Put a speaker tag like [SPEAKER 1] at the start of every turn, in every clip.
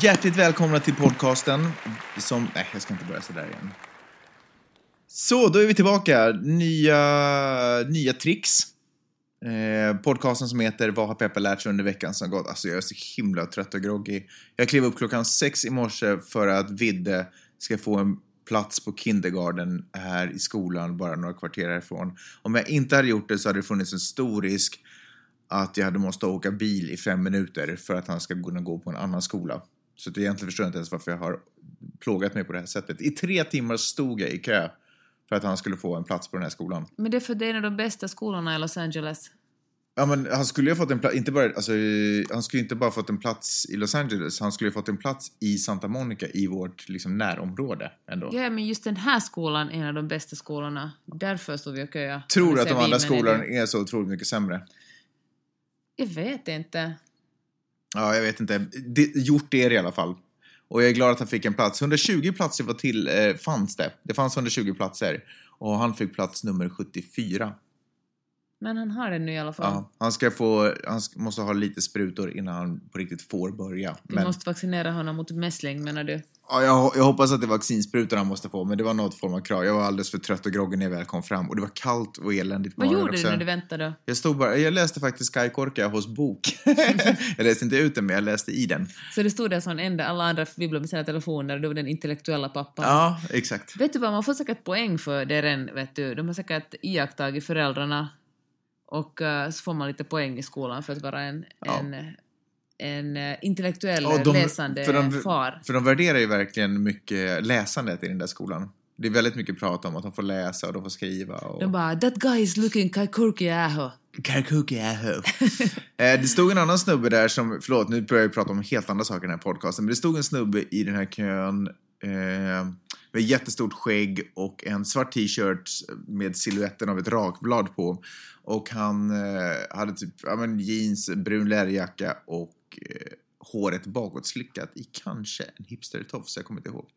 [SPEAKER 1] Hjärtligt välkomna till podcasten som... Nej, jag ska inte börja sådär igen. Så, då är vi tillbaka. Nya, nya tricks. Eh, podcasten som heter Vad har Peppe lärt sig under veckan som gått? Alltså jag är så himla trött och groggy. Jag klev upp klockan sex i morse för att Vidde ska få en plats på kindergarten här i skolan bara några kvarter härifrån. Om jag inte hade gjort det så hade det funnits en stor risk att jag hade måste åka bil i fem minuter för att han ska kunna gå på en annan skola. Så att egentligen förstår jag inte ens varför jag har plågat mig på det här sättet. I tre timmar stod jag i kö för att han skulle få en plats på den här skolan.
[SPEAKER 2] Men det är för det är en av de bästa skolorna i Los Angeles.
[SPEAKER 1] Ja, men han skulle ju ha fått en plats, inte bara, alltså, han skulle inte bara fått en plats i Los Angeles, han skulle ju fått en plats i Santa Monica i vårt liksom, närområde ändå.
[SPEAKER 2] Ja, men just den här skolan är en av de bästa skolorna. Därför stod vi och köade.
[SPEAKER 1] Tror du att de andra skolorna
[SPEAKER 2] det-
[SPEAKER 1] är så otroligt mycket sämre?
[SPEAKER 2] Jag vet inte.
[SPEAKER 1] Ja, jag vet inte. Det, gjort det i alla fall. Och jag är glad att han fick en plats. 120 platser var till, eh, fanns det. Det fanns 120 platser. Och han fick plats nummer 74.
[SPEAKER 2] Men han har den nu i alla fall.
[SPEAKER 1] Ja, han ska få, han ska, måste ha lite sprutor innan han på riktigt får börja.
[SPEAKER 2] Vi
[SPEAKER 1] Men,
[SPEAKER 2] måste vaccinera honom mot mässling menar du?
[SPEAKER 1] ja, jag, jag hoppas att det är vaccinsprutor han måste få, men det var något form av krav. Jag var alldeles för trött och groggy när jag väl kom fram. Och det var kallt och eländigt
[SPEAKER 2] Vad gjorde
[SPEAKER 1] också.
[SPEAKER 2] du när du väntade?
[SPEAKER 1] Jag stod bara, jag läste faktiskt Sky Korka hos Bok. jag läste inte ut den, men jag läste i den.
[SPEAKER 2] Så det stod där som enda, alla andra vibblade med sina telefoner och du var den intellektuella pappan.
[SPEAKER 1] Ja, exakt.
[SPEAKER 2] Vet du vad, man får säkert poäng för det redan, vet du. De har säkert iakttagit föräldrarna och eh, så får man lite poäng i skolan för att vara en,
[SPEAKER 1] Ja.
[SPEAKER 2] en, en eh, intellektuell
[SPEAKER 1] Ja, de-
[SPEAKER 2] läsande
[SPEAKER 1] för de-
[SPEAKER 2] far.
[SPEAKER 1] För de värderar ju verkligen mycket läsandet i den där skolan. Det är väldigt mycket prat om att de får läsa och de får skriva. Och...
[SPEAKER 2] De bara “That guy is looking kaikurki ähö”.
[SPEAKER 1] Eh, det stod en annan snubbe där som, förlåt nu börjar jag prata om helt andra saker i den här podcasten, men det stod en snubbe i den här kön eh, med jättestort skägg och en svart t-shirt med siluetten av ett rakblad på. Och han eh, hade typ ja, men jeans, brun läderjacka och eh, håret bakåtslickat i kanske en hipstertofs, jag kommer inte ihåg.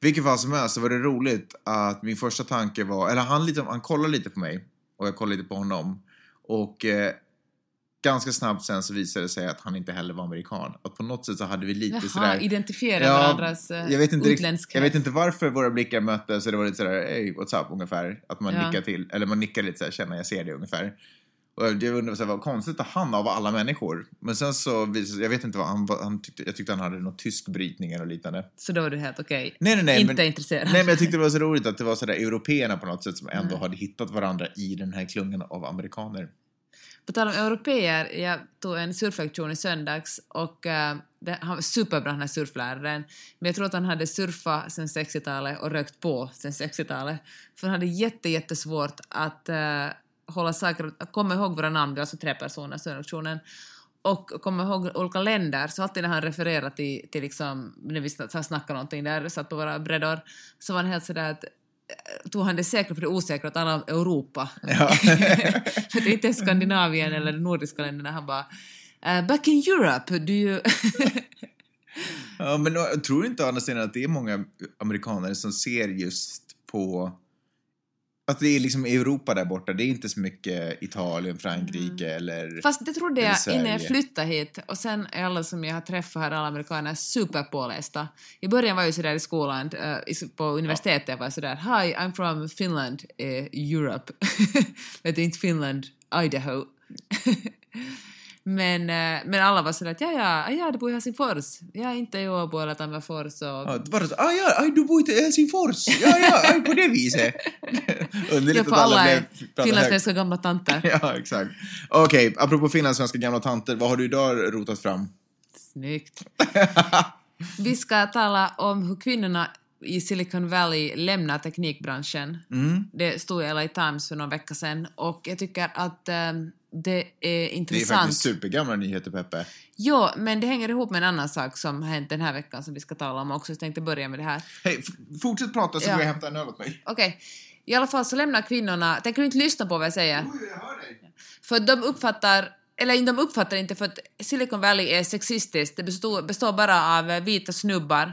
[SPEAKER 1] Vilket fall som helst så var det roligt att min första tanke var, eller han, lite, han kollade lite på mig och jag kollade lite på honom. Och eh, ganska snabbt sen så visade det sig att han inte heller var amerikan. Att på något sätt så hade vi lite
[SPEAKER 2] Jaha,
[SPEAKER 1] sådär...
[SPEAKER 2] identifiera
[SPEAKER 1] Ja,
[SPEAKER 2] varandras eh,
[SPEAKER 1] jag vet, inte
[SPEAKER 2] utländskhet.
[SPEAKER 1] jag vet inte varför våra blickar möttes så det var lite sådär, hey, what's up ungefär. Att man
[SPEAKER 2] Ja.
[SPEAKER 1] nickar till, eller man nickar lite såhär, känna jag ser det ungefär. Och jag såhär, vad konstigt att han av alla människor. Men sen så visade jag vet inte vad han, han tyckte, jag tyckte han hade någon tysk brytning eller liknande.
[SPEAKER 2] Så då var du helt okej.
[SPEAKER 1] Nej, nej, nej.
[SPEAKER 2] Inte
[SPEAKER 1] men,
[SPEAKER 2] intresserad.
[SPEAKER 1] Nej, men jag tyckte det var så roligt att det var sådär européerna på något sätt som ändå
[SPEAKER 2] Mm.
[SPEAKER 1] hade hittat varandra i den här klungan av amerikaner.
[SPEAKER 2] På tal om europeer, jag tog en surflektion i söndags och uh, det, han var superbra den här surfläraren. Men jag tror att han hade surfat sen 60-talet och rökt på sen 60-talet. För han hade jätte, jättesvårt att uh, hålla saker, att komma ihåg våra namn, det var alltså tre personer, surflektionen. Och komma ihåg olika länder, så alltid när han refererade till, till liksom, när vi snackade någonting där, satt på våra breddor, så var han helt sådär att tog han det säkra för det osäkra att alla Europa.
[SPEAKER 1] Ja.
[SPEAKER 2] det är inte Skandinavien eller de nordiska länderna. Han bara "Eh, “Back in Europe, do you...”
[SPEAKER 1] Ja, men jag tror inte sidan att det är många amerikaner som ser just på att det är liksom Europa där borta. Det är inte så mycket Italien, Frankrike eller...
[SPEAKER 2] Fast det trodde jag innan jag flyttade hit. Och sen är alla som jag har träffat här, alla amerikaner, superpålästa. I början var jag ju sådär i skolan, eh, på universitetet var jag sådär “Hi, I'm from Finland, eh, Europe”. Vet inte Finland, Idaho. men, eh, men alla var sådär att “Ja, ja, ja, du bor i Helsingfors. Ja, inte i Åbo eller Tammerfors och...”
[SPEAKER 1] Ja, det var så, ah, ja, aj, du bor i Helsingfors! Ja, ja, aj, på det viset! Underligt att alla blev
[SPEAKER 2] finlandssvenska gamla tanter.
[SPEAKER 1] Ja, exakt. Okej, apropå finlandssvenska gamla tanter, vad har du idag rotat fram?
[SPEAKER 2] Snyggt. Vi ska tala om hur kvinnorna i Silicon Valley lämnar teknikbranschen.
[SPEAKER 1] Mm.
[SPEAKER 2] Det stod i LA Times för någon vecka sedan och jag tycker att ehm, det är
[SPEAKER 1] Det är
[SPEAKER 2] intressant.
[SPEAKER 1] faktiskt supergamla nyheter, Peppe.
[SPEAKER 2] Jo, men det hänger ihop med en annan sak som har hänt den här veckan som vi ska tala om också. Så jag tänkte börja med det här.
[SPEAKER 1] Hej, fortsätt prata så
[SPEAKER 2] Ja.
[SPEAKER 1] går jag och hämtar en öl åt mig.
[SPEAKER 2] Okej. I alla fall så lämnar kvinnorna... Tänker du inte lyssna på vad jag säger?
[SPEAKER 1] Oj, jag hör dig.
[SPEAKER 2] För de uppfattar, eller de uppfattar inte för att Silicon Valley är sexistiskt, det består, består bara av vita snubbar.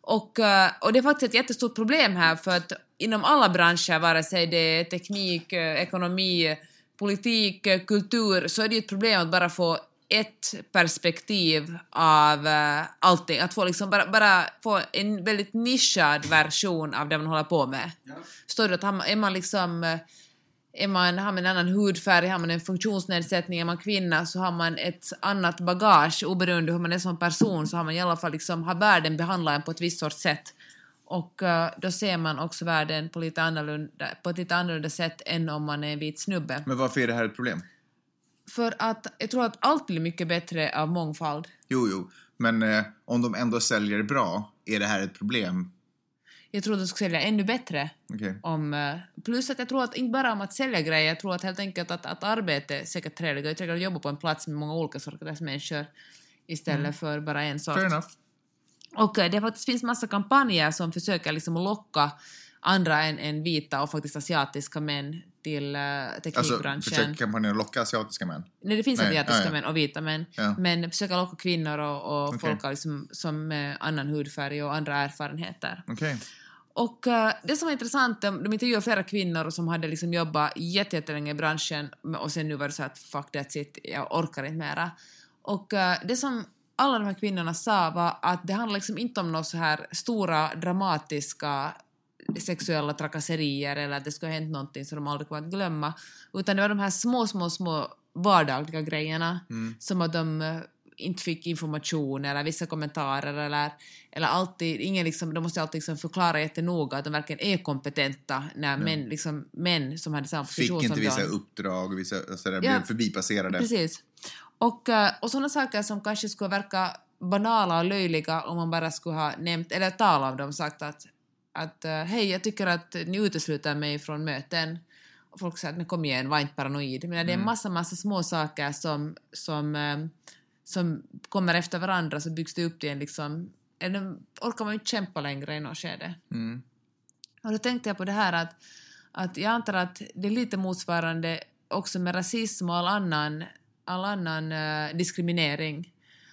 [SPEAKER 2] Och, eh, och det är faktiskt ett jättestort problem här för att inom alla branscher, vare sig det är teknik, eh, ekonomi, politik, eh, kultur, så är det ju ett problem att bara få ett perspektiv av uh, allting, att få liksom bara, bara få en väldigt nischad version av det man håller på med. Ja. Förstår du? Att är man liksom uh, är man, har man en annan hudfärg, har man en funktionsnedsättning, är man kvinna så har man ett annat bagage, oberoende hur man är som person så har man i alla fall liksom, har världen behandlat en på ett visst sorts sätt. Och uh, då ser man också världen på, lite annorlunda, på ett lite annorlunda sätt än om man är en vit snubbe.
[SPEAKER 1] Men varför är det här ett problem?
[SPEAKER 2] För att jag tror att allt blir mycket bättre av mångfald.
[SPEAKER 1] Jo, jo, men eh, om de ändå säljer bra, är det här ett problem?
[SPEAKER 2] Jag tror att de ska sälja ännu bättre.
[SPEAKER 1] Okay.
[SPEAKER 2] Om, eh, plus att jag tror att inte bara om att sälja grejer, jag tror att helt enkelt att, att arbete är säkert trevligare. Jag tycker att jobba på en plats med många olika sorters människor istället mm. för bara en sort.
[SPEAKER 1] Fair enough.
[SPEAKER 2] Och eh, det faktiskt finns massa kampanjer som försöker liksom locka andra än, än vita och faktiskt asiatiska män till uh, teknikbranschen. Alltså
[SPEAKER 1] försöker kampanjen locka asiatiska män?
[SPEAKER 2] Nej, det finns Nej, asiatiska ja, ja. män och vita män. Ja. Men försöker locka kvinnor och, och okay. folk liksom, som med annan hudfärg och andra erfarenheter.
[SPEAKER 1] Okay.
[SPEAKER 2] Och uh, det som var intressant, de, de intervjuade flera kvinnor som hade liksom jobbat jättelänge i branschen och sen nu var det så att fuck that's it, jag orkar inte mera. Och uh, det som alla de här kvinnorna sa var att det handlar liksom inte om några så här stora dramatiska sexuella trakasserier eller att det skulle ha hänt någonting som de aldrig kommer att glömma, utan det var de här små, små, små vardagliga grejerna mm. som att de eh, inte fick information eller vissa kommentarer eller, eller alltid, ingen liksom, de måste alltid liksom förklara jättenoga att de verkligen är kompetenta när män, liksom, män som hade samma
[SPEAKER 1] position
[SPEAKER 2] Fick
[SPEAKER 1] inte vissa de. uppdrag, vissa alltså, ja, blev förbipasserade.
[SPEAKER 2] Precis. Och, eh, och sådana saker som kanske skulle verka banala och löjliga om man bara skulle ha nämnt, eller talat om dem, sagt att, att eh, hej, jag tycker att ni utesluter mig från möten. Och folk säger att kom igen, var inte paranoid. Men det är en mm. massa, massa små saker som, som, eh, som kommer efter varandra så byggs det upp till en liksom, eller orkar man inte kämpa längre i något skede.
[SPEAKER 1] Mm.
[SPEAKER 2] Och då tänkte jag på det här att, att jag antar att det är lite motsvarande också med rasism och all annan all annan uh, diskriminering.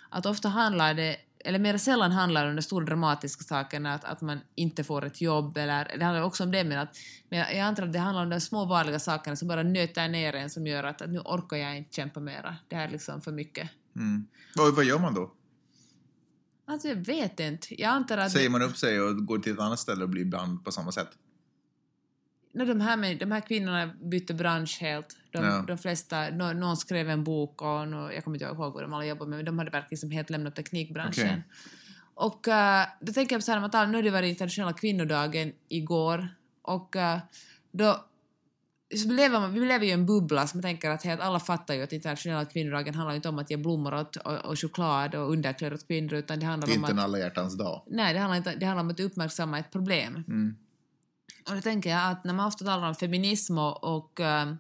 [SPEAKER 2] Att ofta handlar det, eller mer sällan handlar det om de stora dramatiska sakerna, att, att man inte får ett jobb eller, det handlar också om det men att, men jag antar att det handlar om de små vanliga sakerna som bara nöter ner en som gör att, att nu orkar jag inte kämpa mera. Det här är liksom för mycket.
[SPEAKER 1] Mm. Vad, vad gör man då?
[SPEAKER 2] Alltså jag vet inte. Jag antar att...
[SPEAKER 1] Säger man upp sig och går till ett annat ställe och blir bland på samma sätt?
[SPEAKER 2] No, de, här, de här kvinnorna bytte bransch helt. De, ja. de flesta, no, någon skrev en bok och no, jag kommer inte ihåg vad de alla jobbade med, men de hade verkligen liksom helt lämnat teknikbranschen. Okay. Och uh, då tänker jag på så här, att nu hade det varit internationella kvinnodagen igår och uh, då så lever man, vi lever ju i en bubbla som tänker att helt alla fattar ju att internationella kvinnodagen handlar inte om att ge blommor åt, och, och choklad och underkläder åt kvinnor utan det handlar
[SPEAKER 1] det är
[SPEAKER 2] om
[SPEAKER 1] inte en alla hjärtans dag.
[SPEAKER 2] Nej, det handlar, inte, det handlar om att uppmärksamma ett problem.
[SPEAKER 1] Mm.
[SPEAKER 2] Och då tänker jag att när man ofta talar om feminism och, och, eh,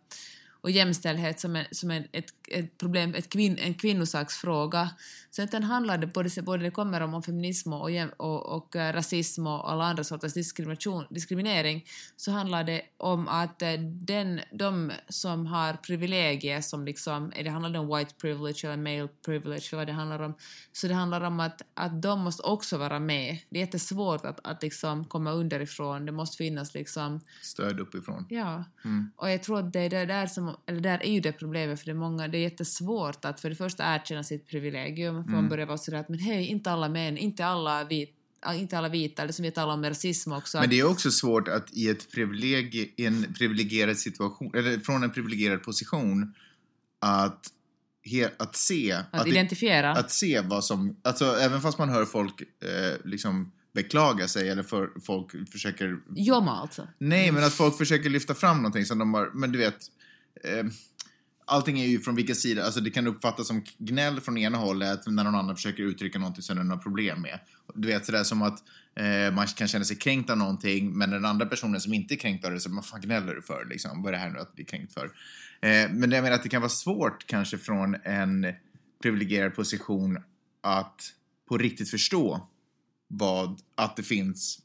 [SPEAKER 2] och jämställdhet som, en, som en, ett, ett problem, ett kvin, en kvinnosaksfråga, så inte handlar det, både, både det kommer om, om feminism och, och, och uh, rasism och alla andra sorters diskrimination, diskriminering, så handlar det om att uh, den, de som har privilegier som liksom, det handlar om white privilege eller male privilege eller vad det handlar om, så det handlar om att, att de måste också vara med. Det är jättesvårt att, att liksom komma underifrån, det måste finnas liksom...
[SPEAKER 1] Stöd uppifrån.
[SPEAKER 2] Ja.
[SPEAKER 1] Mm.
[SPEAKER 2] Och jag tror att det är där som, eller där är ju det problemet för det är många, det är jättesvårt att för det första erkänna sitt privilegium mm. man börjar vara sådär att men hej, inte alla män, inte alla vita inte alla vita, eller som vi talar om med rasism också.
[SPEAKER 1] Men det är också svårt att i ett privileg, en privilegierad situation, eller från en privilegierad position, att, he, att se...
[SPEAKER 2] Att, att identifiera.
[SPEAKER 1] Att se vad som, alltså även fast man hör folk eh, liksom beklaga sig eller för, folk försöker...
[SPEAKER 2] Jomma alltså?
[SPEAKER 1] Nej, men att folk försöker lyfta fram någonting som de har, men du vet, eh, allting är ju från vilken sida, alltså det kan uppfattas som gnäll från ena hållet när någon annan försöker uttrycka någonting som den har problem med. Du vet sådär som att eh, man kan känna sig kränkt av någonting men den andra personen som inte är kränkt av det, så vad fan gnäller du för liksom? Vad är det här nu att bli kränkt för? Eh, men jag menar att det kan vara svårt kanske från en privilegierad position att på riktigt förstå vad, att det finns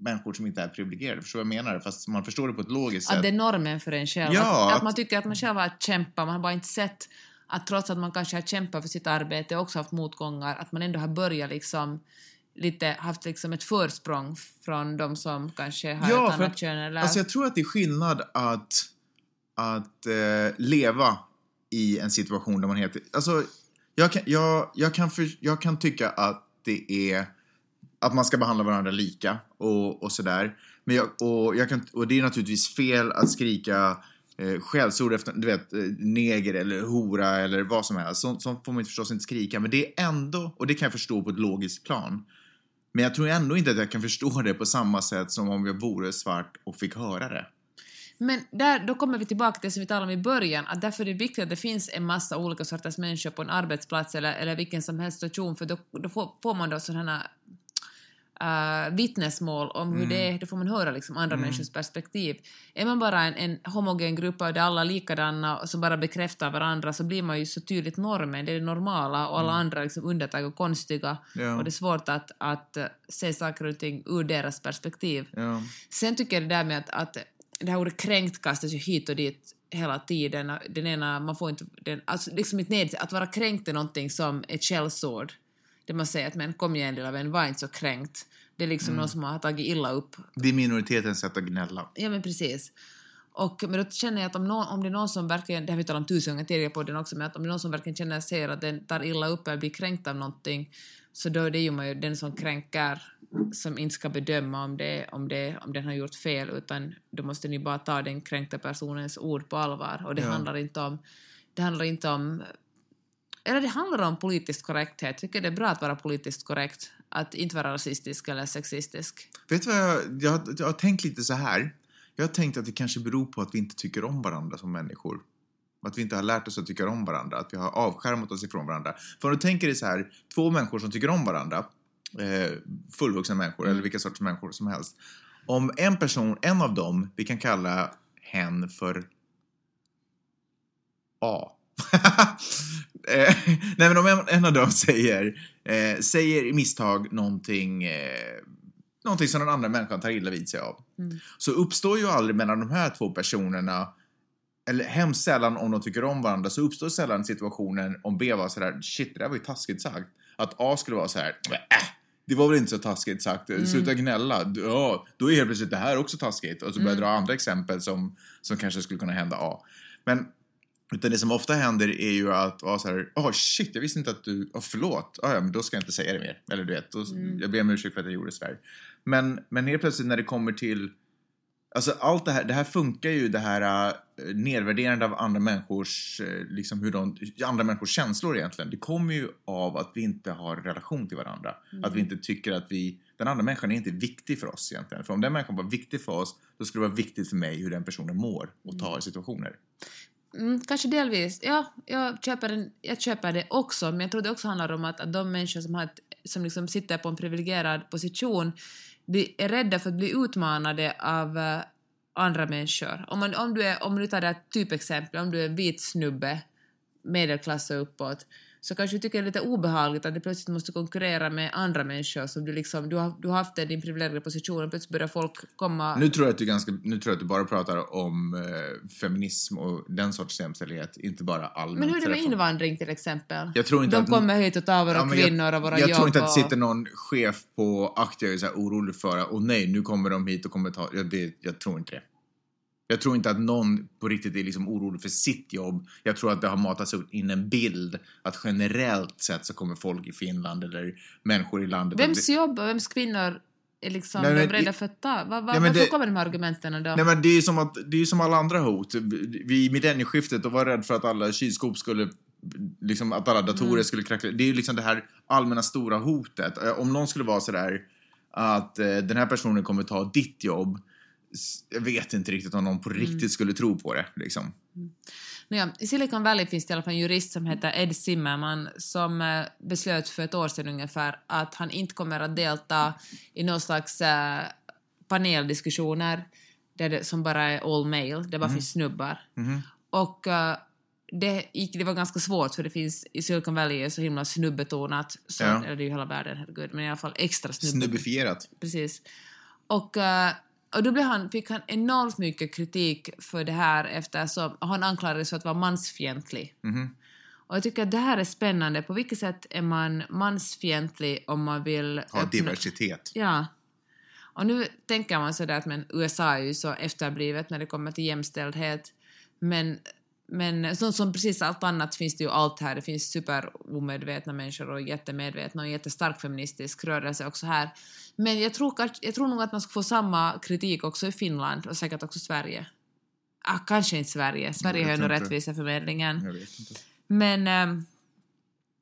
[SPEAKER 1] människor som inte är privilegierade. Förstår du vad jag menar? Fast man förstår det på ett logiskt sätt.
[SPEAKER 2] Att det är normen för en själv.
[SPEAKER 1] Ja,
[SPEAKER 2] att, att, man tycker att man själv har kämpat, man har bara inte sett att trots att man kanske har kämpat för sitt arbete och också haft motgångar, att man ändå har börjat liksom lite haft liksom ett försprång från de som kanske har ja, ett annat kön eller...
[SPEAKER 1] Alltså jag tror att det är skillnad att, att eh, leva i en situation där man heter... Alltså, jag kan, jag, jag, kan för, jag kan tycka att det är... Att man ska behandla varandra lika och, och sådär. Men jag, och, jag kan, och det är naturligtvis fel att skrika eh, skällsord efter, du vet, eh, neger eller hora eller vad som helst. Sånt, sånt får man förstås inte skrika. Men det är ändå, och det kan jag förstå på ett logiskt plan. Men jag tror ändå inte att jag kan förstå det på samma sätt som om jag vore svart och fick höra det.
[SPEAKER 2] Men där, då kommer vi tillbaka till det som vi talade om i början, att därför är det viktigt att det finns en massa olika sorters människor på en arbetsplats eller, eller vilken som helst situation, för då, då får, får man då sådana uh, vittnesmål om hur mm. det är, då får man höra liksom andra mm. människors perspektiv. Är man bara en, en homogen grupp där alla är likadana och som bara bekräftar varandra så blir man ju så tydligt normen, det är det normala och alla mm. andra liksom undantag och konstiga ja. och det är svårt att, att se saker och ting ur deras perspektiv.
[SPEAKER 1] Ja.
[SPEAKER 2] Sen tycker jag det där med att, att det här ordet kränkt kastas ju hit och dit hela tiden. Den ena, man får inte, den, alltså liksom inte ned, att vara kränkt är någonting som ett källsord. Det man säger att men kom igen lilla vän, var inte så kränkt. Det är liksom mm. någon som har tagit illa upp.
[SPEAKER 1] Det är minoritetens sätt att gnälla.
[SPEAKER 2] Ja men precis. Och, men då känner jag att om, någon, om det är någon som verkligen, det har vi talat om tusen gånger tidigare på den också, men att om det är någon som verkligen känner ser att den tar illa upp eller blir kränkt av någonting, så då är det ju man ju den som kränker som inte ska bedöma om, det, om, det, om den har gjort fel, utan då måste ni bara ta den kränkta personens ord på allvar. Och det ja. handlar inte om... Det handlar inte om eller det handlar om politisk korrekthet. Jag tycker det är bra att vara politiskt korrekt, att inte vara rasistisk eller sexistisk.
[SPEAKER 1] Vet du vad jag, jag, jag har tänkt lite så här. Jag har tänkt att det kanske beror på att vi inte tycker om varandra som människor. Att vi inte har lärt oss att tycka om varandra, att vi har avskärmat oss ifrån varandra. För om du tänker dig så här, två människor som tycker om varandra, eh, fullvuxna människor mm. eller vilka sorts människor som helst. Om en person, en av dem, vi kan kalla hen för A. Eh, nej men om en, en av dem säger, eh, säger i misstag någonting, eh, någonting som den andra människan tar illa vid sig av. Mm. Så uppstår ju aldrig mellan de här två personerna eller hemskt sällan om de tycker om varandra så uppstår sällan situationen om B var sådär shit det där var ju taskigt sagt. Att A skulle vara så här äh, det var väl inte så taskigt sagt, mm. sluta gnälla. Ja, då är helt plötsligt det här också taskigt. Och så börjar jag mm. dra andra exempel som, som kanske skulle kunna hända A. Men utan det som ofta händer är ju att vara så här, oh shit, jag visste inte att du, oh, förlåt, oh, ja, men då ska jag inte säga det mer. Eller du vet, då, mm. jag ber om ursäkt för att jag gjorde sådär. Men, men helt plötsligt när det kommer till, alltså allt det här, det här funkar ju det här uh, nedvärderande av andra människors, uh, liksom hur de, andra människors känslor egentligen. Det kommer ju av att vi inte har relation till varandra. Mm. Att vi inte tycker att vi, den andra människan är inte viktig för oss egentligen. För om den människan var viktig för oss, då skulle det vara viktigt för mig hur den personen mår och tar mm. situationer.
[SPEAKER 2] Mm, kanske delvis. Ja, jag köper, den, jag köper det också, men jag tror det också handlar om att, att de människor som, har ett, som liksom sitter på en privilegierad position blir, är rädda för att bli utmanade av uh, andra människor. Om, man, om, du är, om du tar det här typexemplet, om du är en vit snubbe, medelklass och uppåt, så kanske du tycker det är lite obehagligt att du plötsligt måste konkurrera med andra människor som du liksom, du har, du har haft din privilegierade position och plötsligt börjar folk komma...
[SPEAKER 1] Nu tror jag att du, ganska, nu tror jag att du bara pratar om eh, feminism och den sorts jämställdhet, inte bara allmänt.
[SPEAKER 2] Men hur är det med invandring till exempel?
[SPEAKER 1] Jag tror inte
[SPEAKER 2] De
[SPEAKER 1] att,
[SPEAKER 2] kommer hit och tar våra ja, kvinnor
[SPEAKER 1] jag,
[SPEAKER 2] och våra
[SPEAKER 1] jag
[SPEAKER 2] jobb.
[SPEAKER 1] Jag tror inte att
[SPEAKER 2] det
[SPEAKER 1] sitter någon chef på Aktia och är orolig för att, åh nej, nu kommer de hit och kommer ta, ja, det, jag tror inte det. Jag tror inte att någon på riktigt är liksom orolig för sitt jobb. Jag tror att det har matats in en bild att generellt sett så kommer folk i Finland eller människor i landet...
[SPEAKER 2] Vems jobb och vems kvinnor är liksom nej, de rädda för att ta? Va, va, nej, det, kommer de här argumenten då?
[SPEAKER 1] Nej men det är ju som, att, det är som alla andra hot. Vid millennieskiftet och var rädd för att alla kylskåp skulle liksom att alla datorer mm. skulle krackla. Det är ju liksom det här allmänna stora hotet. Om någon skulle vara sådär att eh, den här personen kommer ta ditt jobb jag vet inte riktigt om någon på mm. riktigt mm. skulle tro på det. Liksom.
[SPEAKER 2] Mm. Ja, I Silicon Valley finns det i alla fall en jurist som heter Ed Zimmerman som eh, beslöt för ett år sedan ungefär att han inte kommer att delta i någon slags eh, paneldiskussioner där det, som bara är all male, det bara mm. finns snubbar.
[SPEAKER 1] Mm.
[SPEAKER 2] Och uh, det, gick, det var ganska svårt för det finns i Silicon Valley är så himla snubbetonat, så, ja. eller det är ju hela världen, herregud, men i alla fall extra snubbe.
[SPEAKER 1] Snubbifierat.
[SPEAKER 2] Precis. Och uh, och då blev han, fick han enormt mycket kritik för det här eftersom han anklagades för att vara mansfientlig.
[SPEAKER 1] Mm.
[SPEAKER 2] Och jag tycker att det här är spännande. På vilket sätt är man mansfientlig om man vill...
[SPEAKER 1] Ha öppna... diversitet.
[SPEAKER 2] Ja. Och nu tänker man sådär att men USA är ju så efterblivet när det kommer till jämställdhet. Men, men så, som precis allt annat finns det ju allt här. Det finns superomedvetna människor och jättemedvetna och en jättestark feministisk rörelse också här. Men jag tror, jag tror nog att man ska få samma kritik också i Finland och säkert också Sverige. Ah, kanske inte Sverige. Sverige har ju nog rättviseförmedlingen.
[SPEAKER 1] Jag vet inte.
[SPEAKER 2] Men, ähm,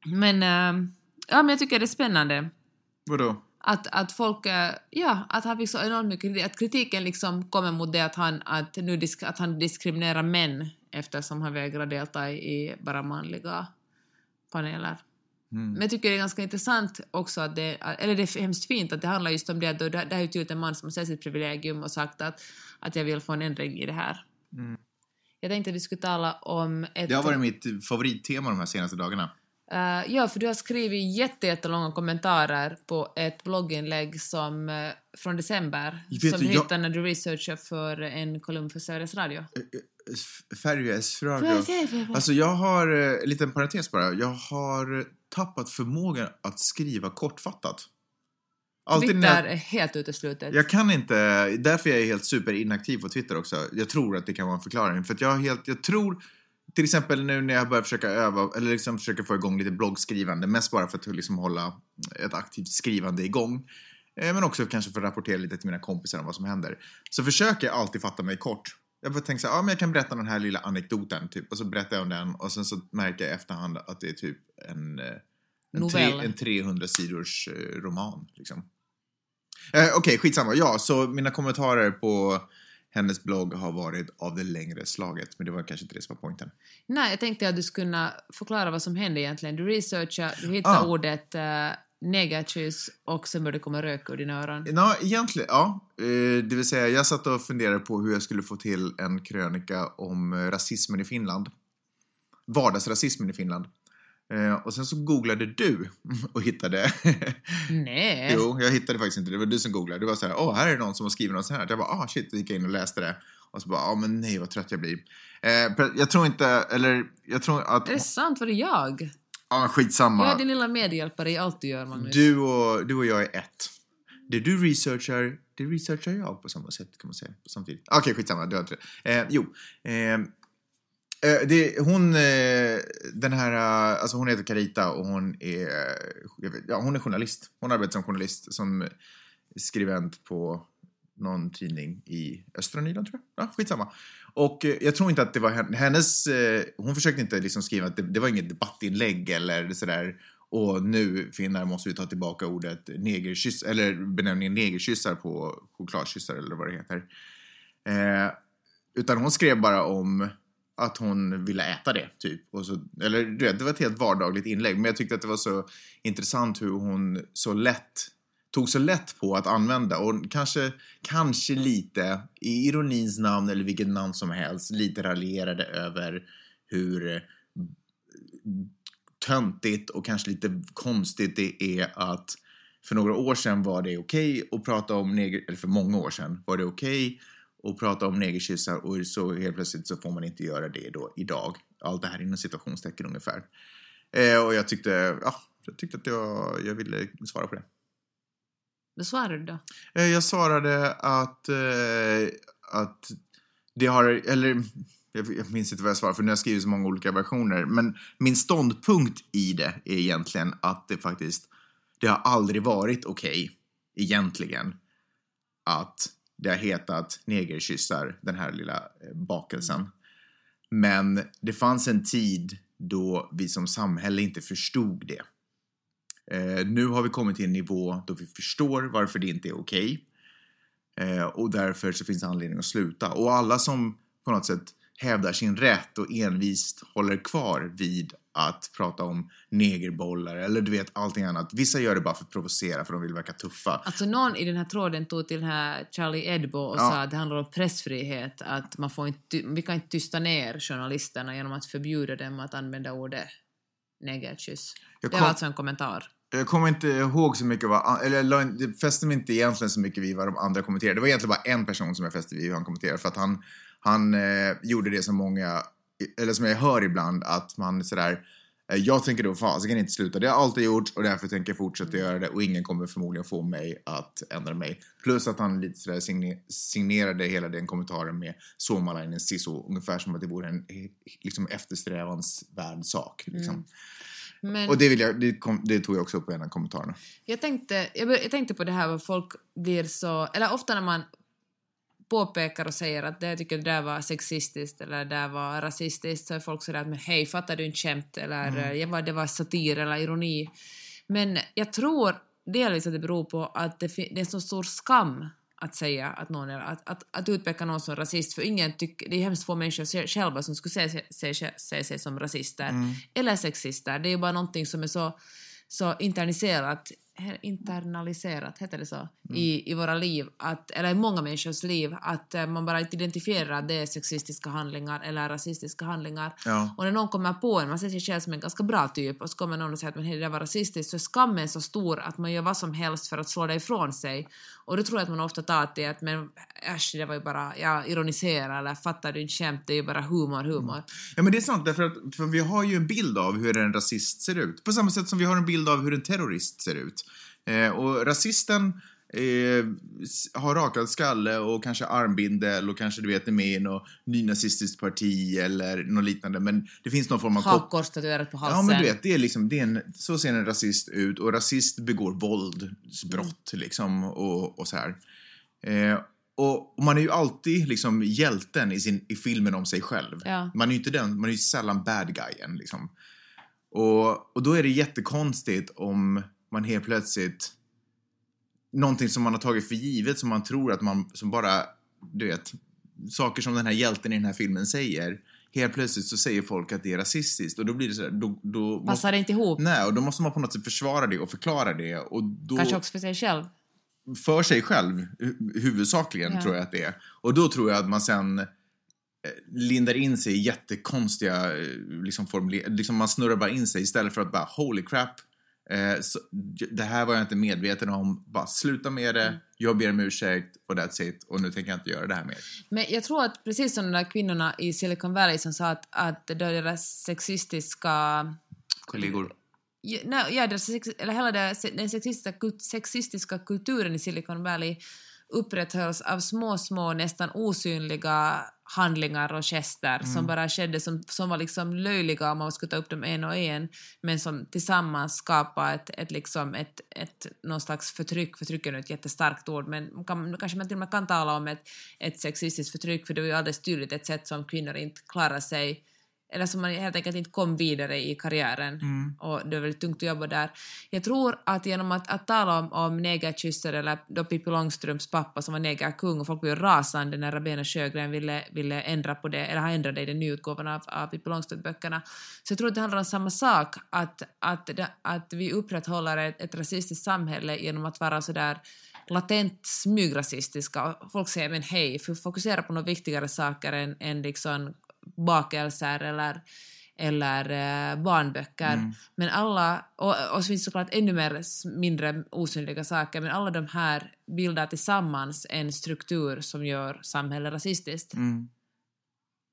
[SPEAKER 2] men, ähm, ja, men jag tycker det är spännande
[SPEAKER 1] Vadå?
[SPEAKER 2] Att, att folk, äh, ja, att han fick så enormt mycket kritik, att kritiken liksom kommer mot det att han, att nu disk, att han diskriminerar män eftersom han vägrar delta i bara manliga paneler.
[SPEAKER 1] Mm.
[SPEAKER 2] Men jag tycker det är ganska intressant också att det, eller det är hemskt fint att det handlar just om det att det, det är ju tydligt en man som har sett sitt privilegium och sagt att, att jag vill få en ändring i det här.
[SPEAKER 1] Mm.
[SPEAKER 2] Jag tänkte att vi skulle tala om ett...
[SPEAKER 1] Det har varit mitt favorittema de här senaste dagarna.
[SPEAKER 2] Uh, ja, för du har skrivit jätte, jättelånga kommentarer på ett blogginlägg som, uh, från december
[SPEAKER 1] Vet
[SPEAKER 2] som
[SPEAKER 1] du,
[SPEAKER 2] du
[SPEAKER 1] jag-
[SPEAKER 2] hittade när du researchade för en kolumn för Sveriges Radio.
[SPEAKER 1] Sveriges Radio. Alltså jag har, eh, en liten parentes bara, jag har tappat förmågan att skriva kortfattat. Alltid
[SPEAKER 2] Twitter är helt uteslutet.
[SPEAKER 1] jag kan inte, därför är jag helt superinaktiv på Twitter också. Jag tror att det kan vara en förklaring. För att jag helt, jag tror, till exempel nu när jag börjar försöka öva, eller liksom försöka få igång lite bloggskrivande, mest bara för att liksom hålla ett aktivt skrivande igång. Eh, Men också kanske för att rapportera lite till mina kompisar om vad som händer. Så försöker jag alltid fatta mig kort. Jag tänker så här, ja men jag kan berätta den här lilla anekdoten typ. Och så berättar jag om den och sen så märker jag i efterhand att det är typ en, eh, en, tre, en 300 sidors eh, roman liksom. Eh, Okej, skitsamma. Ja, så mina kommentarer på hennes blogg har varit av det längre slaget. Men det var kanske inte det som var poängen.
[SPEAKER 2] Nej, jag tänkte att du skulle kunna förklara vad som hände egentligen. Du researchade, du hittade
[SPEAKER 1] Ah.
[SPEAKER 2] ordet uh, negakyss och sen började det komma rök ur dina öron.
[SPEAKER 1] Ja, egentligen, ja. Eh, Det vill säga, jag satt och funderade på hur jag skulle få till en krönika om eh, rasismen i Finland. Vardagsrasismen i Finland. Eh, Och sen så googlade du och hittade...
[SPEAKER 2] Nej.
[SPEAKER 1] jo, jag hittade faktiskt inte. Det var du som googlade. Du var så här, åh, här är någon som har skrivit något så här. Jag bara, ah shit, då gick jag in och läste det. Och så bara, ja men nej vad trött jag blir. Eh, Jag tror inte, eller jag tror att...
[SPEAKER 2] Är det sant? Var det jag?
[SPEAKER 1] Ja, men skitsamma.
[SPEAKER 2] Jag är din lilla medhjälpare i allt du gör, Magnus.
[SPEAKER 1] Du och, du och jag är ett. Det du researchar, det researchar jag på samma sätt kan man säga. Samtidigt. Okej, skitsamma. Du har inte det. Eh, jo. Eh, Eh, det, hon, eh, den här, eh, alltså hon heter Carita och hon är, vet, ja, hon är journalist. Hon arbetar som journalist, som skribent på någon tidning i östra Nyland tror jag. Ja, skitsamma. Och jag tror inte att det var hennes, hon försökte inte liksom skriva att det, det var inget debattinlägg eller sådär och nu finnar måste vi ta tillbaka ordet negerkyss, eller benämningen negerkyssar på chokladkyssar eller vad det heter. Eh, utan hon skrev bara om att hon ville äta det, typ. Och så, eller du vet, det var ett helt vardagligt inlägg. Men jag tyckte att det var så intressant hur hon så lätt tog så lätt på att använda och kanske, kanske lite i ironins namn eller vilket namn som helst lite raljerade över hur töntigt och kanske lite konstigt det är att för några år sedan var det okej att prata om neger, eller för många år sedan var det okej att prata om negerkyssar och så helt plötsligt så får man inte göra det då idag. Allt det här inom citationstecken ungefär. Eh, och jag tyckte, ja, jag tyckte att jag, jag ville svara på det.
[SPEAKER 2] Vad svarade du då?
[SPEAKER 1] Eh, Jag svarade att, eh, att det har, eller jag, minns inte vad jag svarade för nu har jag skrivit så många olika versioner. Men min ståndpunkt i det är egentligen att det faktiskt, det har aldrig varit okej, egentligen, att det har hetat negerkyssar, den här lilla eh, bakelsen. Men det fanns en tid då vi som samhälle inte förstod det. Eh, nu har vi kommit till en nivå då vi förstår varför det inte är okej. Eh, och därför så finns det anledning att sluta. Och alla som på något sätt hävdar sin rätt och envist håller kvar vid att prata om negerbollar eller du vet allting annat. Vissa gör det bara för att provocera för de vill verka tuffa.
[SPEAKER 2] Alltså någon i den här tråden tog till den här Charlie Edbo och
[SPEAKER 1] Ja.
[SPEAKER 2] sa att det handlar om pressfrihet, att man får inte, vi kan inte tysta ner journalisterna genom att förbjuda dem att använda ordet negerkyss. Det var alltså en kommentar.
[SPEAKER 1] Jag kommer inte ihåg så mycket vad, eller jag fäste mig inte egentligen så mycket vid vad de andra kommenterade. Det var egentligen bara en person som jag fäste vid hur han kommenterade för att han, han eh, gjorde det som många, eller som jag hör ibland, att man sådär Eh, Jag tänker då fasiken inte sluta. Det har alltid gjorts och därför tänker jag fortsätta göra det och ingen kommer förmodligen få mig att ändra mig. Plus att han lite sådär signe- signerade hela den kommentaren med Suomalainen sisu, ungefär som att det vore en eh, liksom eftersträvansvärd sak. Liksom.
[SPEAKER 2] Men
[SPEAKER 1] Och det, vill jag, det, kom, det tog jag också upp i en av kommentarerna.
[SPEAKER 2] jag, tänkte, jag, jag tänkte på det här vad folk blir så... Eller ofta när man påpekar och säger att det, jag tycker det där var sexistiskt eller det där var rasistiskt så är folk sådär att men hej, fattar du inte skämt eller mm. det var satir eller ironi. Men jag tror delvis att det beror på att det, det är så stor skam att säga att någon är, att, att, att utpeka någon som rasist, för ingen tycker, det är hemskt få människor själva som skulle se, se, se, se sig som rasister eller sexister. Det är ju bara någonting som är så, så internaliserat, he- internaliserat, heter det så, i, i våra liv, att, eller i många människors liv, att eh, man bara inte identifierar att det är sexistiska handlingar eller rasistiska handlingar.
[SPEAKER 1] Ja.
[SPEAKER 2] Och när någon kommer på en, man ser sig själv som en ganska bra typ och så kommer någon och säger att men hej, det där var rasistiskt, så är skammen så stor att man gör vad som helst för att slå det ifrån sig. Och då tror jag att man ofta tar till att men äsch, det var ju bara, jag ironiserar eller fattar du inte skämt, det är ju bara humor, humor. Mm.
[SPEAKER 1] Ja men det är sant, därför att för vi har ju en bild av hur en rasist ser ut. På samma sätt som vi har en bild av hur en terrorist ser ut. Eh, och rasisten eh, har rakad skalle och kanske armbindel och kanske du vet är med i något nynazistiskt parti eller något liknande. Men det finns någon form av...
[SPEAKER 2] Hakkors tatuerat på halsen.
[SPEAKER 1] Ja men du vet, det är liksom, det är en, så ser en rasist ut och rasist begår våldsbrott liksom och, och så här. Eh, och, och man är ju alltid liksom hjälten i, sin, i filmen om sig själv.
[SPEAKER 2] Ja.
[SPEAKER 1] Man är ju inte den, man är ju sällan bad guyen liksom. Och, och då är det jättekonstigt om man helt plötsligt någonting som man har tagit för givet som man tror att man, som bara, du vet, saker som den här hjälten i den här filmen säger. Helt plötsligt så säger folk att det är rasistiskt och då blir det så där, då, då måste,
[SPEAKER 2] Passar det inte ihop?
[SPEAKER 1] Nej, och då måste man på något sätt försvara det och förklara det och då
[SPEAKER 2] Kanske också för sig själv.
[SPEAKER 1] för sig själv hu- huvudsakligen
[SPEAKER 2] Ja.
[SPEAKER 1] tror jag att det är. Och då tror jag att man sen eh, lindar in sig i jättekonstiga eh, liksom formuler- liksom man snurrar bara in sig istället för att bara holy crap eh, så, det här var jag inte medveten om, bara sluta med
[SPEAKER 2] Mm.
[SPEAKER 1] det, jag ber om ursäkt och that's it och nu tänker jag inte göra det här mer.
[SPEAKER 2] Men jag tror att precis som de där kvinnorna i Silicon Valley som sa att, att deras sexistiska
[SPEAKER 1] Kollegor.
[SPEAKER 2] Ja, nej, ja det sex, eller hela det, den sexistiska, sexistiska kulturen i Silicon Valley upprätthölls av små, små, nästan osynliga handlingar och gester som bara skedde, som, som var liksom löjliga om man skulle ta upp dem en och en, men som tillsammans skapade ett, ett, liksom ett, ett, någon slags förtryck. Förtryck är nu ett jättestarkt ord, men kan, kanske man till och med kan tala om ett, ett sexistiskt förtryck, för det var ju alldeles tydligt ett sätt som kvinnor inte klarar sig eller som man helt enkelt inte kom vidare i karriären och det var väldigt tungt att jobba där. Jag tror att genom att, att tala om, om negerkysser eller då Pippi Långstrumps pappa som var negerkung och folk blev rasande när Rabena Sjögren ville, ville ändra på det, eller har ändrat det i den nya utgåvan av, av Pippi Långstrump-böckerna. Så jag tror att det handlar om samma sak, att, att, att vi upprätthåller ett, ett rasistiskt samhälle genom att vara sådär latent smygrasistiska. Folk säger men hej, fokusera på några viktigare saker än, än liksom bakelser eller, eller eh, barnböcker. Men alla, och, och så finns såklart ännu mer mindre osynliga saker, men alla de här bildar tillsammans en struktur som gör samhället rasistiskt.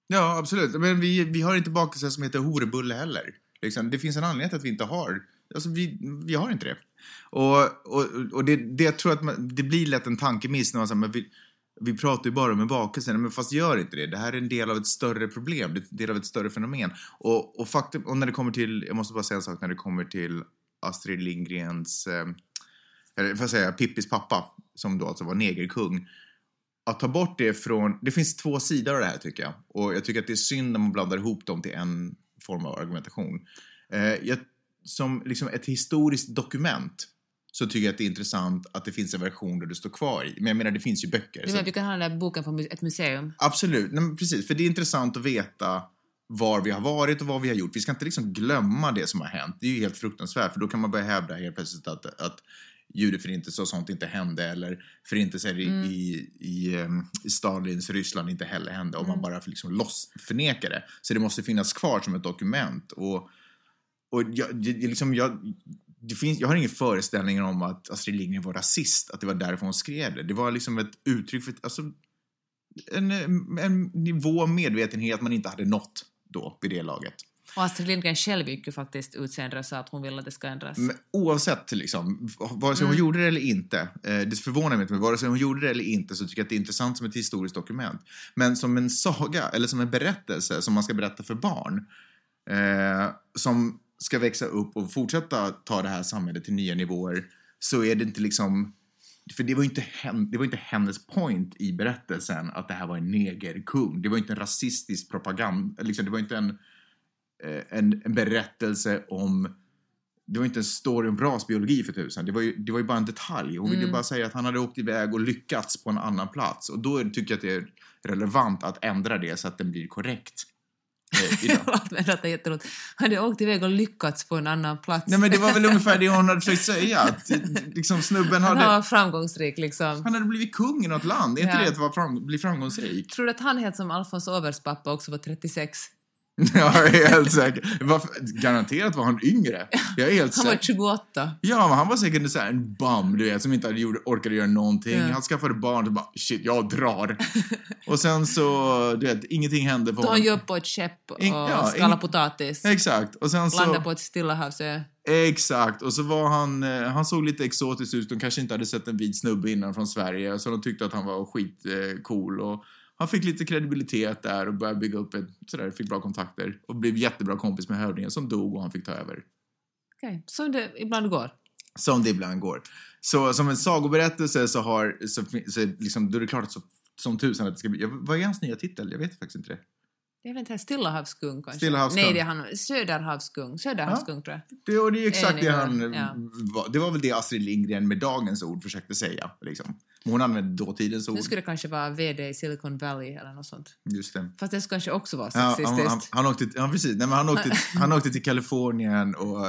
[SPEAKER 1] Ja, absolut. Men vi, vi har inte bakelser som heter horebulle heller. Liksom, det finns en anledning till att vi inte har. Alltså, vi, vi har inte det. Och, och, och det, det jag tror att man, det blir lätt en tankemiss när man säger, men vi, vi pratar ju bara om en bakelse, men fast gör inte det. Det här är en del av ett större problem, det är en del av ett större fenomen. Och, och faktum, och när det kommer till, jag måste bara säga en sak, när det kommer till Astrid Lindgrens, eh, eller får jag säga, Pippis pappa, som då alltså var negerkung att ta bort det från... Det finns två sidor av det här tycker jag. Och jag tycker att det är synd när man blandar ihop dem till en form av argumentation. Eh, jag, som liksom ett historiskt dokument så tycker jag att det är intressant att det finns en version där du står kvar i. Men jag menar, det finns ju böcker.
[SPEAKER 2] Du menar
[SPEAKER 1] att-
[SPEAKER 2] vi kan ha den där boken på ett museum?
[SPEAKER 1] Absolut, Nej, men precis. För det är intressant att veta var vi har varit och vad vi har gjort. Vi ska inte liksom glömma det som har hänt. Det är ju helt fruktansvärt, för då kan man börja hävda helt plötsligt att, att judeförintelse och sånt inte hände eller förintelser i, i, i, ehm, i Stalins Ryssland inte heller hände om man bara liksom loss, förnekar det. Så det måste finnas kvar som ett dokument. Och, och jag, liksom, jag, det finns, jag har ingen föreställning om att Astrid Lindgren var rasist, att det var därför hon skrev det. Det var liksom ett uttryck för, alltså, en, en nivå av medvetenhet man inte hade nått då vid det laget.
[SPEAKER 2] Och Astrid Lindgren själv gick ju faktiskt ut senare och sa att hon vill att det ska ändras.
[SPEAKER 1] Men oavsett, liksom, vare sig hon gjorde det eller inte, eh, det förvånar mig inte, men vare sig hon gjorde det eller inte så tycker jag att det är intressant som ett historiskt dokument. Men som en saga, eller som en berättelse som man ska berätta för barn, eh, som ska växa upp och fortsätta ta det här samhället till nya nivåer, så är det inte liksom för det var, inte hen, det var inte hennes point i berättelsen att det här var en negerkung. Det var inte en rasistisk propaganda. Liksom, det var inte en, eh, en, en berättelse om... Det var inte en story om rasbiologi för tusan. Det var ju, det var ju bara en detalj. Hon ville
[SPEAKER 2] Mm.
[SPEAKER 1] bara säga att han hade åkt iväg och lyckats på en annan plats. Och då tycker jag att det är relevant att ändra det så att den blir korrekt. Eh, idag.
[SPEAKER 2] Förlåt, men det är jätteroligt. Han hade åkt iväg och lyckats på en annan plats.
[SPEAKER 1] Nej men det var väl ungefär det hon hade försökt säga. Att, liksom, snubben
[SPEAKER 2] Han
[SPEAKER 1] hade...
[SPEAKER 2] var framgångsrik liksom.
[SPEAKER 1] Han hade blivit kung i något land. Är inte
[SPEAKER 2] Ja.
[SPEAKER 1] det att vara fram, bli framgångsrik?
[SPEAKER 2] Tror du att han heter som Alfons Åbergs pappa också var 36?
[SPEAKER 1] Jag är helt säker. Varför, garanterat var han yngre. Jag är helt
[SPEAKER 2] Han var
[SPEAKER 1] säker.
[SPEAKER 2] 28.
[SPEAKER 1] Ja, men han var säkert så en bum, du vet, som inte gjort, orkade göra någonting.
[SPEAKER 2] Ja.
[SPEAKER 1] Han skaffade barn och bara, shit, jag drar. och sen så, du vet, ingenting hände för
[SPEAKER 2] Då han
[SPEAKER 1] honom.
[SPEAKER 2] jobb på ett skepp och
[SPEAKER 1] In- ja,
[SPEAKER 2] skala
[SPEAKER 1] in-
[SPEAKER 2] potatis.
[SPEAKER 1] Exakt. Och sen så...
[SPEAKER 2] på ett stillahavsö.
[SPEAKER 1] Exakt. Och så var han, eh, han såg lite exotisk ut. De kanske inte hade sett en vit snubbe innan från Sverige. Så de tyckte att han var skitcool. Eh, cool. och han fick lite kredibilitet där och började bygga upp ett, sådär, fick bra kontakter. Och blev jättebra kompis med hövdingen som dog och han fick ta över.
[SPEAKER 2] Okej, som det ibland går.
[SPEAKER 1] Som det ibland går. Så som en sagoberättelse så har, så, så liksom, då är det klart att så, som tusan att det ska bli, vad är hans nya titel? Jag vet faktiskt inte det.
[SPEAKER 2] Jag vet inte, Stillahavskung kanske?
[SPEAKER 1] Stillahavskung.
[SPEAKER 2] Nej, det är han. Söderhavskung. Söderhavskung tror jag.
[SPEAKER 1] Det, och det är exakt
[SPEAKER 2] Enig
[SPEAKER 1] det han,
[SPEAKER 2] ja.
[SPEAKER 1] var, det var väl det Astrid Lindgren med dagens ord försökte säga. Liksom. Hon använde dåtidens ord.
[SPEAKER 2] Nu skulle det kanske vara VD i Silicon Valley eller något sånt.
[SPEAKER 1] Just det.
[SPEAKER 2] Fast det skulle kanske också vara
[SPEAKER 1] Ja, han,
[SPEAKER 2] sexistiskt.
[SPEAKER 1] han, han åkte, ja precis, Nej, men han, åkte, han åkte till Kalifornien och,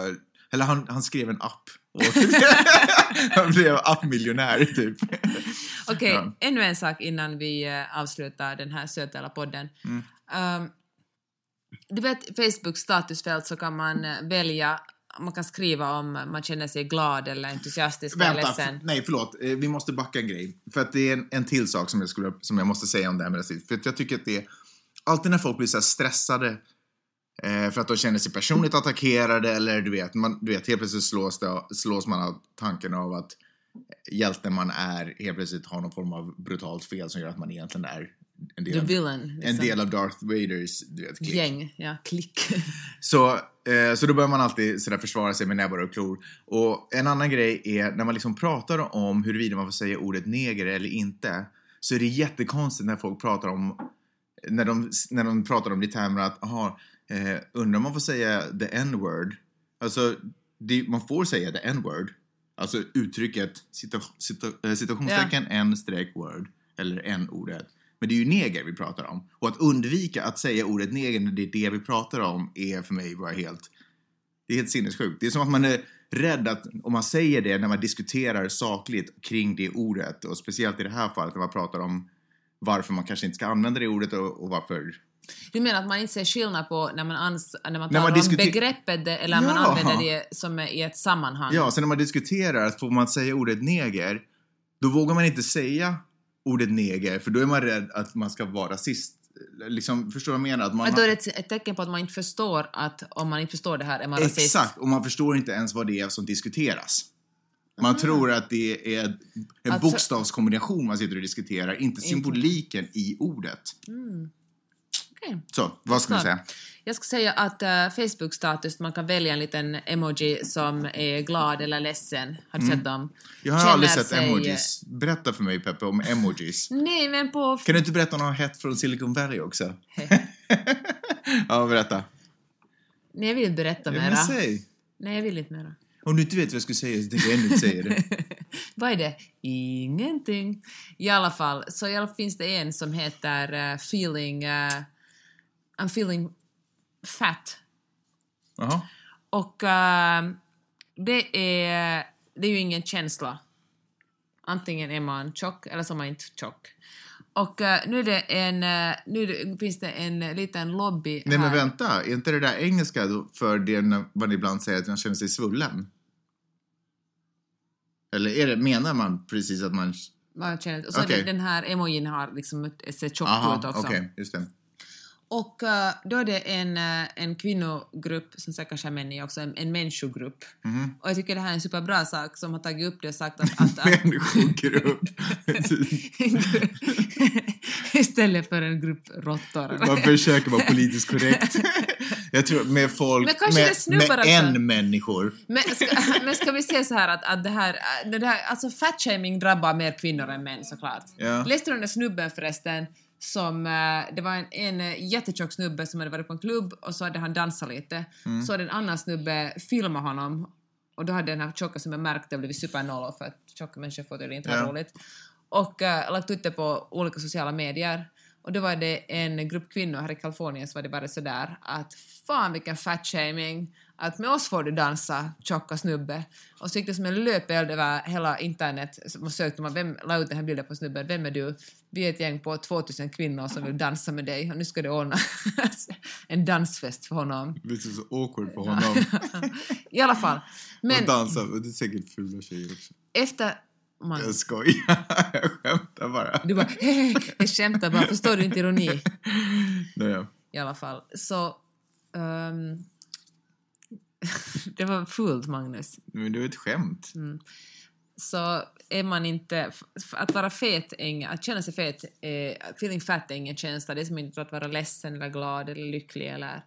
[SPEAKER 1] eller han, han skrev en app. Och han blev appmiljonär typ.
[SPEAKER 2] Okej,
[SPEAKER 1] Ja.
[SPEAKER 2] ännu en sak innan vi eh, avslutar den här söta podden.
[SPEAKER 1] Mm.
[SPEAKER 2] Um, du vet, Facebook statusfält så kan man eh, välja, man kan skriva om man känner sig glad eller entusiastisk eller
[SPEAKER 1] Vänta,
[SPEAKER 2] ledsen.
[SPEAKER 1] f- nej förlåt, Eh, vi måste backa en grej. För att det är en, en till sak som jag, skulle, som jag måste säga om det här med rasism. För att jag tycker att det är, alltid när folk blir så stressade eh, för att de känner sig personligt attackerade eller du vet, man, du vet helt plötsligt slås, det, slås man av tanken av att hjälten man är helt plötsligt har någon form av brutalt fel som gör att man egentligen är en del, av,
[SPEAKER 2] villain.
[SPEAKER 1] en
[SPEAKER 2] liksom.
[SPEAKER 1] del av Darth Vaders du vet, klick.
[SPEAKER 2] Gäng, ja, klick.
[SPEAKER 1] Så, eh, så då börjar man alltid sådär försvara sig med näbbar och klor. Och en annan grej är när man liksom pratar om huruvida man får säga ordet neger eller inte så är det jättekonstigt när folk pratar om när de, när de pratar om det i termer att aha, eh, undrar om man får säga the n-word. Alltså, det, man får säga the n-word. Alltså uttrycket cita, cita, eh, citationstecken n-word eller n-ordet. Men det är ju neger vi pratar om. Och att undvika att säga ordet neger när det är det vi pratar om är för mig bara helt... Det är helt sinnessjukt. Det är som att man är rädd att om man säger det när man diskuterar sakligt kring det ordet och speciellt i det här fallet när man pratar om varför man kanske inte ska använda det ordet och, och varför...
[SPEAKER 2] Du menar att man inte ser skillnad på när man, ans- när man
[SPEAKER 1] När
[SPEAKER 2] talar
[SPEAKER 1] man
[SPEAKER 2] om begreppet det, eller man
[SPEAKER 1] Ja.
[SPEAKER 2] använder det som i ett sammanhang?
[SPEAKER 1] Ja, så när man diskuterar får man säga ordet neger, då vågar man inte säga ordet neger för då är man rädd att man ska vara rasist. Liksom, förstår du vad jag menar? Att man,
[SPEAKER 2] då är det ett, ett tecken på att man inte förstår att om man inte förstår det här är man rasist.
[SPEAKER 1] Exakt, och man förstår inte ens vad det är som diskuteras. Man tror att det är en
[SPEAKER 2] Alltså-
[SPEAKER 1] bokstavskombination man sitter och diskuterar, inte symboliken i ordet.
[SPEAKER 2] Okej.
[SPEAKER 1] Så, vad ska du säga?
[SPEAKER 2] Jag ska säga att uh, Facebook-status, man kan välja en liten emoji som är glad eller ledsen. Har du sett dem?
[SPEAKER 1] Mm. Jag har
[SPEAKER 2] Känner
[SPEAKER 1] aldrig sett
[SPEAKER 2] sig-
[SPEAKER 1] emojis. Berätta för mig, Peppe, om emojis.
[SPEAKER 2] Nej, men på...
[SPEAKER 1] Kan du inte berätta något hett från Silicon Valley också? ja, berätta.
[SPEAKER 2] Nej, jag vill inte berätta
[SPEAKER 1] Ja,
[SPEAKER 2] mera.
[SPEAKER 1] men säg.
[SPEAKER 2] Nej, jag vill inte mera.
[SPEAKER 1] Om du inte vet vad jag skulle säga så tänker jag ändå inte säga det.
[SPEAKER 2] Vad är det? Ingenting. I alla fall, så i alla fall finns det en som heter eh, Feeling... eh, I'm feeling fat.
[SPEAKER 1] Jaha.
[SPEAKER 2] Och eh, det, är, det är ju ingen känsla. Antingen är man tjock eller så är man inte tjock. Och eh, nu, är det en, eh, nu finns det en liten lobby
[SPEAKER 1] Nej,
[SPEAKER 2] här.
[SPEAKER 1] men vänta. Är inte det där engelska för det när man ibland säger att man känner sig svullen? Eller är det, menar man precis att man...
[SPEAKER 2] Man känner, och så
[SPEAKER 1] Okej.
[SPEAKER 2] den, här emojin har liksom ser tjock ut
[SPEAKER 1] Aha,
[SPEAKER 2] också.
[SPEAKER 1] okej, just det.
[SPEAKER 2] Och eh, då är det en, eh, en kvinnogrupp, som säkert kanske är män också, en, en människogrupp.
[SPEAKER 1] Mhm.
[SPEAKER 2] Och jag tycker det här är en superbra sak som har tagit upp det och sagt att... att, att
[SPEAKER 1] Människogrupp.
[SPEAKER 2] Istället för en grupp råttor.
[SPEAKER 1] Man försöker vara politiskt korrekt. Jag tror med folk, med, med en människor.
[SPEAKER 2] Men ska, men ska vi säga så här att, att det här, det här alltså fatshaming drabbar mer kvinnor än män såklart.
[SPEAKER 1] Ja.
[SPEAKER 2] Läste du den där snubben förresten som, eh, det var en, en eh, jättetjock snubbe som hade varit på en klubb och så hade han dansat lite.
[SPEAKER 1] Mm.
[SPEAKER 2] Så hade en annan snubbe filmat honom och då hade den här tjocka snubben märkt det och blivit supernollo för att tjocka människor får det inte vara
[SPEAKER 1] Ja.
[SPEAKER 2] roligt. Och uh, lagt ut det på olika sociala medier. Och då var det en grupp kvinnor här i Kalifornien så var det bara sådär att fan vilken fatshaming att med oss får du dansa, tjocka snubbe. Och så gick det som en löpeld över hela internet. Man sökte man, vem la ut den här bilden på snubben, vem är du? Vi är ett gäng på 2000 kvinnor som vill dansa med dig och nu ska det ordna en dansfest för honom.
[SPEAKER 1] Det är så awkward för honom.
[SPEAKER 2] I alla fall. Men
[SPEAKER 1] Och dansa, och det är säkert fula tjejer också.
[SPEAKER 2] efter... Man,
[SPEAKER 1] Jag skojar, jag skämtar bara.
[SPEAKER 2] du bara jag skämtar bara, förstår du inte ironi?
[SPEAKER 1] Nej, ja.
[SPEAKER 2] I alla fall. Så... ehm, det var fult, Magnus.
[SPEAKER 1] Men det är ett skämt.
[SPEAKER 2] så är man inte... Att vara fet, är att känna sig fet, är, feeling fat är ingen känsla. Det är som inte att vara ledsen eller glad eller lycklig eller...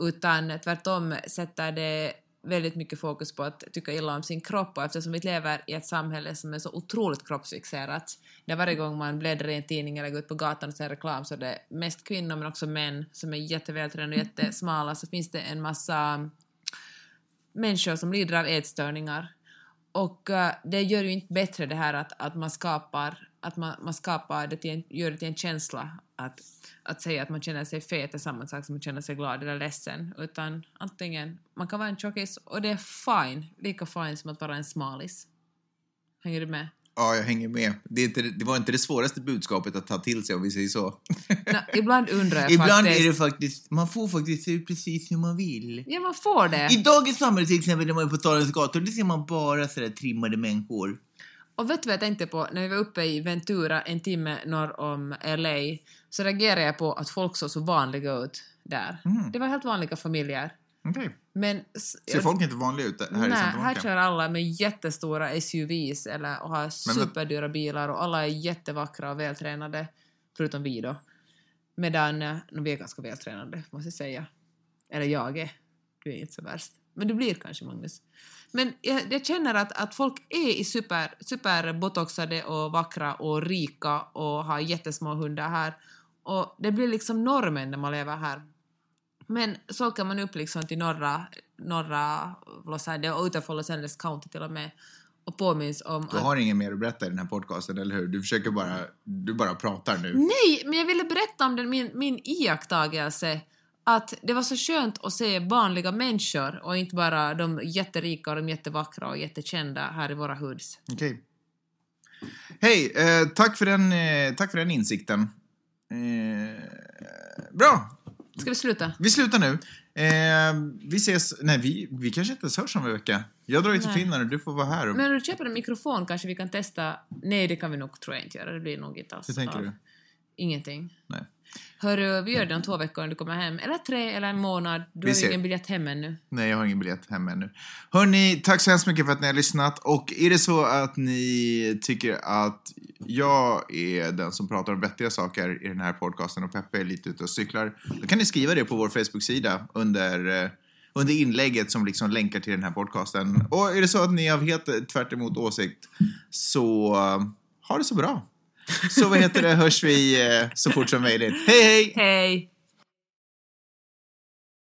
[SPEAKER 2] Utan tvärtom sätter det väldigt mycket fokus på att tycka illa om sin kropp och eftersom vi lever i ett samhälle som är så otroligt kroppsfixerat. Där varje gång man bläddrar i en tidning eller går ut på gatan och ser reklam så är det mest kvinnor men också män som är jättevältränade och jättesmala. Så finns det en massa människor som lider av ätstörningar. Och eh, det gör ju inte bättre det här att, att man skapar, att man, man skapar det till en, gör det till en känsla att, att säga att man känner sig fet är samma sak som att känna sig glad eller ledsen. Utan antingen, man kan vara en tjockis och det är fine, lika fine som att vara en smalis. Hänger du med?
[SPEAKER 1] Ja, jag hänger med. Det, inte, det var inte det svåraste budskapet att ta till sig om vi säger så.
[SPEAKER 2] Nå, ibland undrar jag
[SPEAKER 1] Ibland
[SPEAKER 2] faktiskt...
[SPEAKER 1] är det faktiskt, man får faktiskt se ut precis hur man vill.
[SPEAKER 2] Ja, man får det.
[SPEAKER 1] I dagens samhälle till exempel när man är på stadens gator, det ser man bara sådär trimmade människor.
[SPEAKER 2] Och vet du vad jag tänkte på? När vi var uppe i Ventura, en timme norr om LA, så reagerade jag på att folk såg så vanliga ut där.
[SPEAKER 1] Mm.
[SPEAKER 2] Det var helt vanliga familjer. Men... s-
[SPEAKER 1] Ser folk inte vanliga ut här i
[SPEAKER 2] Nej,
[SPEAKER 1] Santa
[SPEAKER 2] här kör alla med jättestora SUVs eller, och har superdyra bilar och alla är jättevackra och vältränade, förutom vi då. Medan eh, vi är ganska vältränade, måste jag säga. Eller jag är. Du är inte så värst. Men du blir kanske, Magnus. Men jag, jag känner att, att folk är i super, super botoxade och vackra och rika och har jättesmå hundar här. Och det blir liksom normen när man lever här. Men så åker man upp liksom till norra, norra Los Angeles, och utanför Los Angeles County till och med, och påminns om
[SPEAKER 1] Du
[SPEAKER 2] att...
[SPEAKER 1] har inget mer att berätta i den här podcasten, eller hur? Du försöker bara, du bara pratar nu.
[SPEAKER 2] Nej, men jag ville berätta om den, min, min iakttagelse att det var så skönt att se vanliga människor och inte bara de jätterika och de jättevackra och jättekända här i våra hoods.
[SPEAKER 1] Okej. Hej, eh, tack, för den, eh, tack för den insikten. Eh, bra,
[SPEAKER 2] Ska vi sluta?
[SPEAKER 1] vi slutar nu. Eh, vi ses, nej vi, vi kanske inte ens hörs om en vecka. Jag drar ju till
[SPEAKER 2] Nej.
[SPEAKER 1] Finland och du får vara här. Och,
[SPEAKER 2] Men om du köper en mikrofon kanske vi kan testa... Nej, det kan vi nog tror jag inte göra. Det blir nog inte alls
[SPEAKER 1] Hur tänker
[SPEAKER 2] av.
[SPEAKER 1] du?
[SPEAKER 2] Ingenting.
[SPEAKER 1] Nej.
[SPEAKER 2] Hörru, vi gör det om två veckor när du kommer hem. Eller tre, eller en månad. Du
[SPEAKER 1] Vi
[SPEAKER 2] har ju ingen biljett hem ännu.
[SPEAKER 1] Nej, jag har ingen biljett hem ännu. Hörni, tack så hemskt mycket för att ni har lyssnat. Och är det så att ni tycker att jag är den som pratar om vettiga saker i den här podcasten och Peppe är lite ute och cyklar, då kan ni skriva det på vår Facebook-sida under, eh, under inlägget som liksom länkar till den här podcasten. Och är det så att ni har helt tvärt åsikt, så eh, ha det så bra. Så vad heter det, hörs vi eh, så fort som möjligt. Hej, hej!
[SPEAKER 2] Hej!